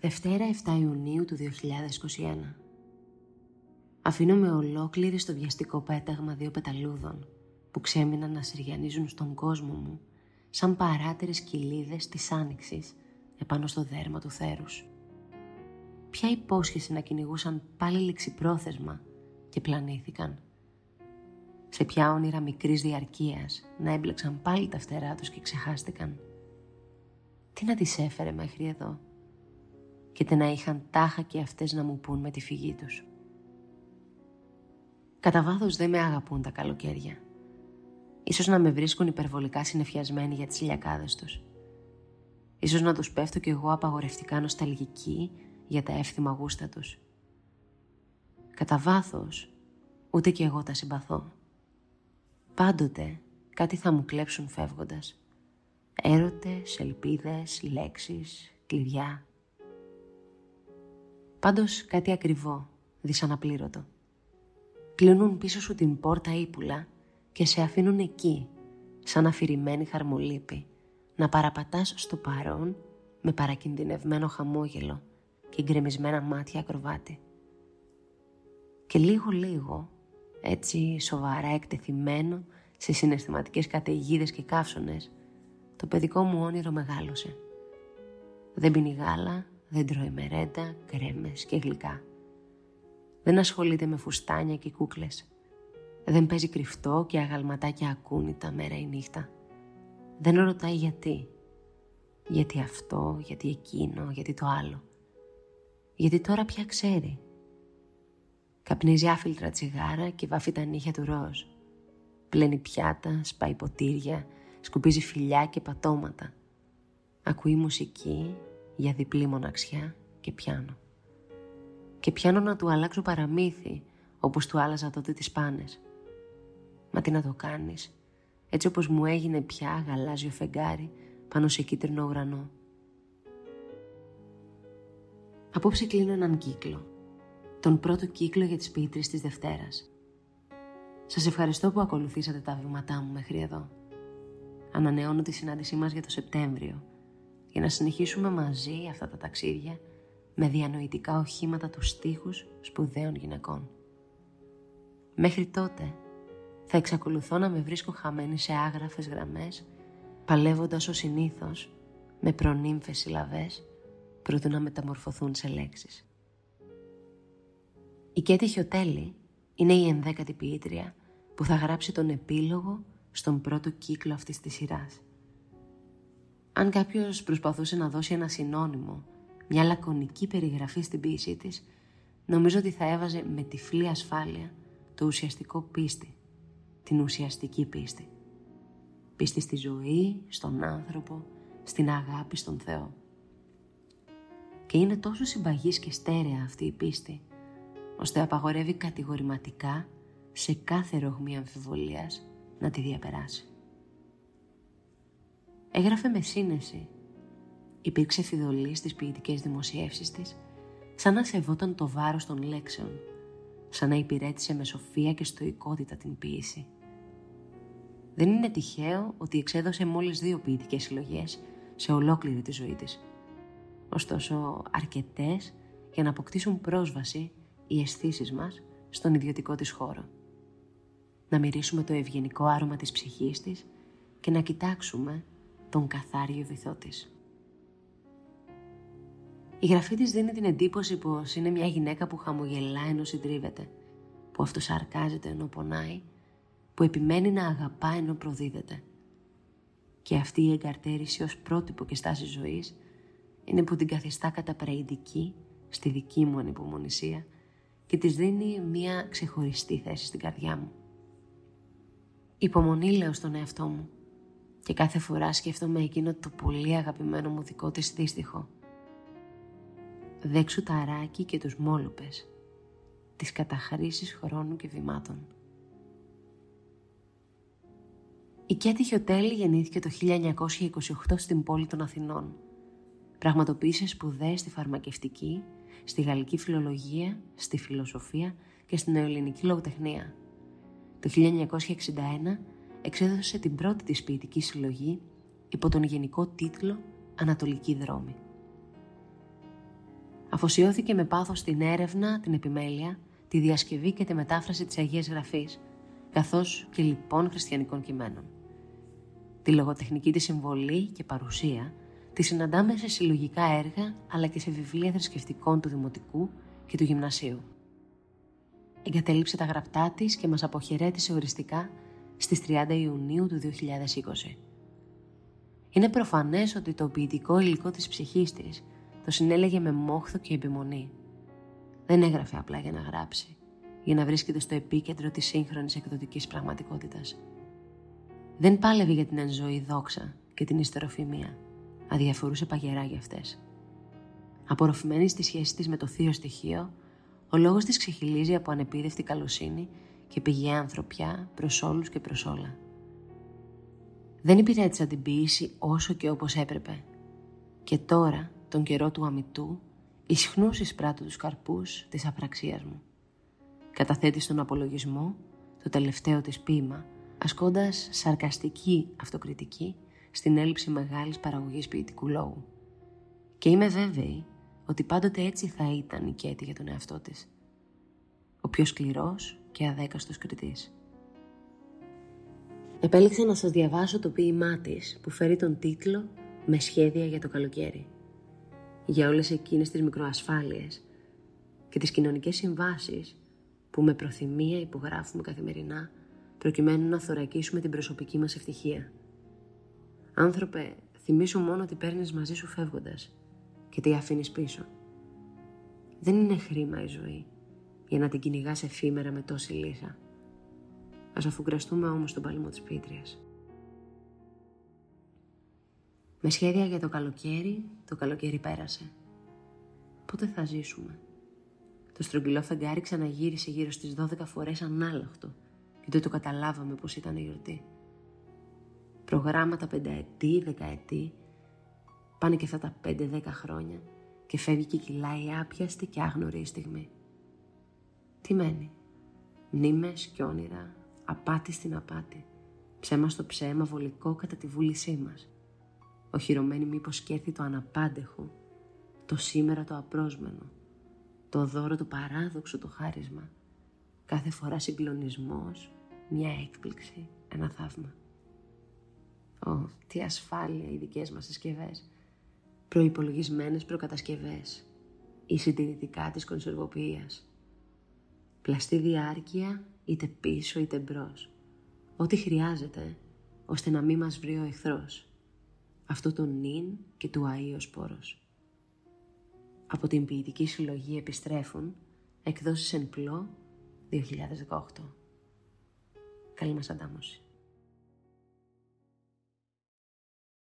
Δευτέρα 7 Ιουνίου του 2021 Αφήνω με ολόκληρη στο βιαστικό πέταγμα δύο πεταλούδων που ξέμειναν να συριανίζουν στον κόσμο μου σαν παράτερες κοιλίδες της άνοιξης επάνω στο δέρμα του θέρους. Ποια υπόσχεση να κυνηγούσαν πάλι ληξιπρόθεσμα και πλανήθηκαν. Σε ποια όνειρα μικρής διαρκείας να έμπλεξαν πάλι τα φτερά τους και ξεχάστηκαν. Τι να τις έφερε μέχρι εδώ; Και να είχαν τάχα και αυτές να μου πούν με τη φυγή τους. Κατά βάθος δεν με αγαπούν τα καλοκαίρια. Ίσως να με βρίσκουν υπερβολικά συνεφιασμένοι για τις ηλιακάδες τους. Ίσως να τους πέφτω κι εγώ απαγορευτικά νοσταλγική για τα εύθυμα γούστα τους. Κατά βάθος, ούτε κι εγώ τα συμπαθώ. Πάντοτε κάτι θα μου κλέψουν φεύγοντας. Έρωτες, ελπίδες, λέξεις, κλειδιά. Πάντως κάτι ακριβό, δυσαναπλήρωτο. Κλείνουν πίσω σου την πόρτα ύπουλα και σε αφήνουν εκεί, σαν αφηρημένη χαρμολύπη, να παραπατάς στο παρόν με παρακινδυνευμένο χαμόγελο και γκρεμισμένα μάτια ακροβάτη. Και λίγο λίγο, έτσι σοβαρά εκτεθειμένο σε συναισθηματικές καταιγίδες και καύσονες, το παιδικό μου όνειρο μεγάλωσε. Δεν πίνει γάλα, δεν τρώει μερέντα, κρέμες και γλυκά. Δεν ασχολείται με φουστάνια και κούκλες. Δεν παίζει κρυφτό και αγαλματάκια ακούνητα μέρα ή νύχτα. Δεν ρωτάει γιατί. Γιατί αυτό, γιατί εκείνο, γιατί το άλλο. Γιατί τώρα πια ξέρει. Καπνίζει άφιλτρα τσιγάρα και βάφει τα νύχια του ροζ. Πλένει πιάτα, σπάει ποτήρια, σκουπίζει φιλιά και πατώματα. Ακούει μουσική για διπλή μοναξιά και πιάνω. Και πιάνω να του αλλάξω παραμύθι, όπως του άλλαζα τότε τις πάνες. Μα τι να το κάνεις, έτσι όπως μου έγινε πια γαλάζιο φεγγάρι πάνω σε κίτρινο ουρανό. Απόψε κλείνω έναν κύκλο. Τον πρώτο κύκλο για τις ποιήτρες της Δευτέρας. Σας ευχαριστώ που ακολουθήσατε τα βήματά μου μέχρι εδώ. Ανανεώνω τη συνάντησή μας για το Σεπτέμβριο για να συνεχίσουμε μαζί αυτά τα ταξίδια με διανοητικά οχήματα τους στίχους σπουδαίων γυναικών. Μέχρι τότε θα εξακολουθώ να με βρίσκω χαμένη σε άγραφες γραμμές παλεύοντας ως συνήθως με προνύμφες συλλαβές προτού να μεταμορφωθούν σε λέξεις. Η Κέτη Χιωτέλη είναι η ενδέκατη ποιήτρια που θα γράψει τον επίλογο στον πρώτο κύκλο αυτής της σειράς. Αν κάποιος προσπαθούσε να δώσει ένα συνώνυμο, μια λακωνική περιγραφή στην ποίησή της, νομίζω ότι θα έβαζε με τυφλή ασφάλεια το ουσιαστικό πίστη, την ουσιαστική πίστη. Πίστη στη ζωή, στον άνθρωπο, στην αγάπη στον Θεό. Και είναι τόσο συμπαγής και στέρεα αυτή η πίστη, ώστε απαγορεύει κατηγορηματικά σε κάθε ρογμή αμφιβολίας να τη διαπεράσει. Έγραφε με σύνεση. Υπήρξε φιδωλή στις ποιητικές δημοσιεύσεις της, σαν να σεβόταν το βάρος των λέξεων, σαν να υπηρέτησε με σοφία και στοικότητα την ποίηση. Δεν είναι τυχαίο ότι εξέδωσε μόλις δύο ποιητικές συλλογές σε ολόκληρη τη ζωή της. Ωστόσο, αρκετές για να αποκτήσουν πρόσβαση οι αισθήσεις μας στον ιδιωτικό της χώρο. Να μυρίσουμε το ευγενικό άρωμα της ψυχής της και να κοιτάξουμε τον καθάριο βυθό της. Η γραφή της δίνει την εντύπωση πως είναι μια γυναίκα που χαμογελά ενώ συντρίβεται, που αυτοσαρκάζεται ενώ πονάει, που επιμένει να αγαπά ενώ προδίδεται. Και αυτή η εγκαρτέρηση ως πρότυπο και στάση ζωής είναι που την καθιστά καταπραϊντική στη δική μου ανυπομονησία και της δίνει μια ξεχωριστή θέση στην καρδιά μου. Υπομονή λέω στον εαυτό μου και κάθε φορά σκέφτομαι εκείνο το πολύ αγαπημένο μου δικό της δύστιχο. Δέξου τα αράκι και τους μόλουπες, τις καταχρήσεις χρόνου και βημάτων. Η Κέτη Χιωτέλη γεννήθηκε το 1928 στην πόλη των Αθηνών. Πραγματοποίησε σπουδές στη φαρμακευτική, στη γαλλική φιλολογία, στη φιλοσοφία και στην νεοελληνική λογοτεχνία. Το 1961 εξέδωσε την πρώτη της ποιητική συλλογή υπό τον γενικό τίτλο «Ανατολική δρόμη». Αφοσιώθηκε με πάθος στην έρευνα, την επιμέλεια, τη διασκευή και τη μετάφραση της Αγίας Γραφής, καθώς και λοιπόν χριστιανικών κειμένων. Τη λογοτεχνική της συμβολή και παρουσία τη συναντάμε σε συλλογικά έργα αλλά και σε βιβλία θρησκευτικών του Δημοτικού και του Γυμνασίου. Εγκατέλειψε τα γραπτά της και μας αποχαιρέτησε οριστικά στις 30 Ιουνίου του 2020. Είναι προφανές ότι το ποιητικό υλικό της ψυχής της το συνέλεγε με μόχθο και επιμονή. Δεν έγραφε απλά για να γράψει, για να βρίσκεται στο επίκεντρο της σύγχρονης εκδοτικής πραγματικότητας. Δεν πάλευε για την ενζωή δόξα και την ιστεροφημία. Αδιαφορούσε παγερά για αυτές. Απορροφημένη στη σχέση της με το θείο στοιχείο, ο λόγος της ξεχυλίζει από ανεπίδευτη καλοσύνη και πηγαία ανθρωπιά προς όλους και προς όλα. Δεν υπηρέτησα την ποιήση όσο και όπως έπρεπε. Και τώρα, τον καιρό του αμυτού, ισχνούς εισπράττω τους καρπούς της απραξίας μου. Καταθέτει στον απολογισμό, το τελευταίο της ποίημα, ασκώντας σαρκαστική αυτοκριτική στην έλλειψη μεγάλης παραγωγής ποιητικού λόγου. Και είμαι βέβαιη ότι πάντοτε έτσι θα ήταν η Κέτη για τον εαυτό της. Ο πιο σκληρός και αδέκαστος κριτής. Επέλεξα να σας διαβάσω το ποίημά της που φέρει τον τίτλο «Με σχέδια για το καλοκαίρι». Για όλες εκείνες τις μικροασφάλειες και τις κοινωνικές συμβάσεις που με προθυμία υπογράφουμε καθημερινά προκειμένου να θωρακίσουμε την προσωπική μας ευτυχία. Άνθρωπε, θυμίσου μόνο ότι παίρνεις μαζί σου φεύγοντας και τι αφήνεις πίσω. Δεν είναι χρήμα η ζωή για να την κυνηγάς εφήμερα με τόση λύσα. Ας αφουγκραστούμε όμως τον παλμό της πίτριας. Με σχέδια για το καλοκαίρι, το καλοκαίρι πέρασε. Πότε θα ζήσουμε; Το στρογγυλό φεγγάρι ξαναγύρισε γύρω στις 12 φορές ανάλαχτο και δεν το καταλάβαμε πως ήταν η γιορτή. Προγράμματα πενταετή, δεκαετή, πάνε και αυτά τα πέντε-δέκα χρόνια και φεύγει και κυλάει άπιαστη και άγνωρη η στιγμή. Τι μένει; Μνήμες και όνειρα, απάτη στην απάτη, ψέμα στο ψέμα, βολικό κατά τη βούλησή μας. Οχυρωμένη μήπως κέρθει το αναπάντεχο, το σήμερα το απρόσμενο, το δώρο του παράδοξου το χάρισμα, κάθε φορά συγκλονισμός, μια έκπληξη, ένα θαύμα. Ω, τι ασφάλεια οι δικές μας συσκευές. Προϋπολογισμένες προκατασκευές, ή συντηρητικά της κονσερβοποιίας. Πλαστή διάρκεια είτε πίσω είτε μπρος. Ό,τι χρειάζεται ώστε να μην μας βρει ο εχθρός. Αυτό το νυν και του αΐος σπόρος. Από την ποιητική συλλογή επιστρέφουν εκδόσεις εν πλώ 2018. Καλή μας αντάμωση.